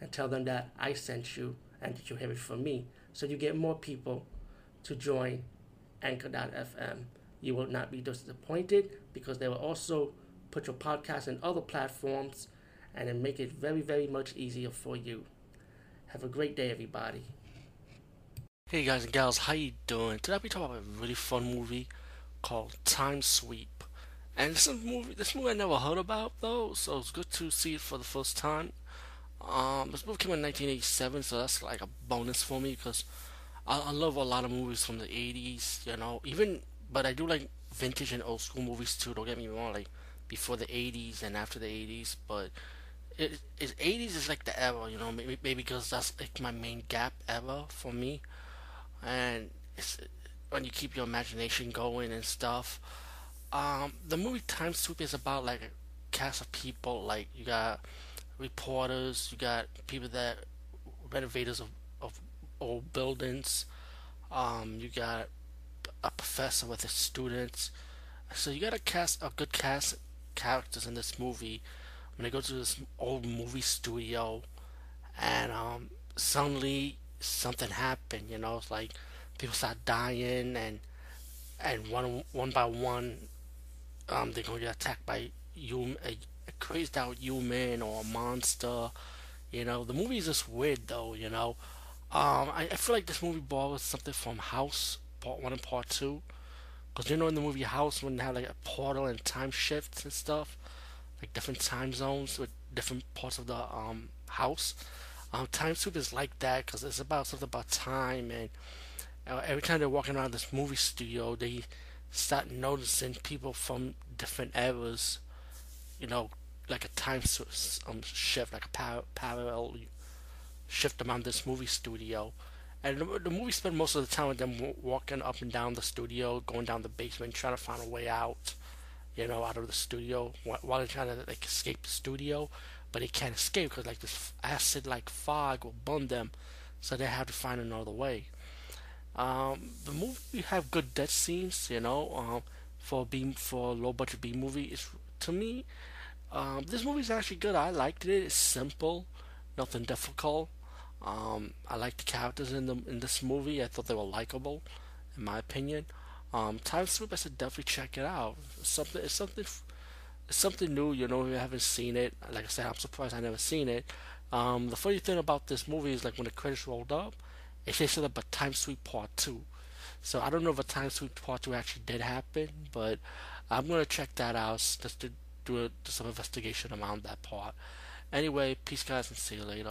and tell them that I sent you and that you have it from me. So you get more people to join Anchor.fm. You will not be disappointed because they will also put your podcast in other platforms and then make it very, very much easier for you. Have a great day, everybody. Hey guys and gals, how you doing? Today I'll be talking about a really fun movie called Time Sweep. And this is a movie, this movie I never heard about though, so it's good to see it for the first time. Um, this movie came out in 1987, so that's like a bonus for me because I, I love a lot of movies from the 80s, you know. Even, but I do like vintage and old school movies too. Don't get me wrong, like before the 80s and after the 80s. But it, it 80s is like the era, you know, maybe, maybe because that's like my main gap ever for me. And it's when you keep your imagination going and stuff. Um, the movie Time Sweep is about like a cast of people. Like you got reporters, you got people that renovators of, of old buildings. Um, you got a professor with his students. So you got a cast a good cast characters in this movie. When they go to this old movie studio, and um, suddenly something happened. You know, it's like people start dying, and and one one by one, um, they're gonna get attacked by you a, crazed out human or a monster. You know, the movie is just weird though. You know, um, I, I feel like this movie borrows something from House Part One and Part Two, because you know in the movie House when they have like a portal and time shifts and stuff, like different time zones with different parts of the um house. Um, time Sweep is like that because it's about something about time and every time they're walking around this movie studio, they start noticing people from different eras. You know, like a time um, shift, like a par- parallel shift around this movie studio. And the, movie spends most of the time with them walking up and down the studio, going down the basement, trying to find a way out. You know, out of the studio while they're trying to like escape the studio, but they can't escape because like this acid-like fog will burn them, so they have to find another way. Um, the movie have good death scenes, you know, um, for being for a low budget B movie. It's to me, um, this movie is actually good. I liked it. It's simple, nothing difficult. Um, I like the characters in the in this movie. I thought they were likable, in my opinion. Um, Time Sweep, I said definitely check it out. It's something, it's something, it's something new. You know, if you haven't seen it, like I said, I'm surprised I never seen it. Um, the funny thing about this movie is like when the credits rolled up, it something about Time Sweep Part 2. So I don't know if a Time Sweep Part 2 actually did happen, but I'm to check that out just to do, a, do some investigation around that part. Anyway, peace guys and see you later.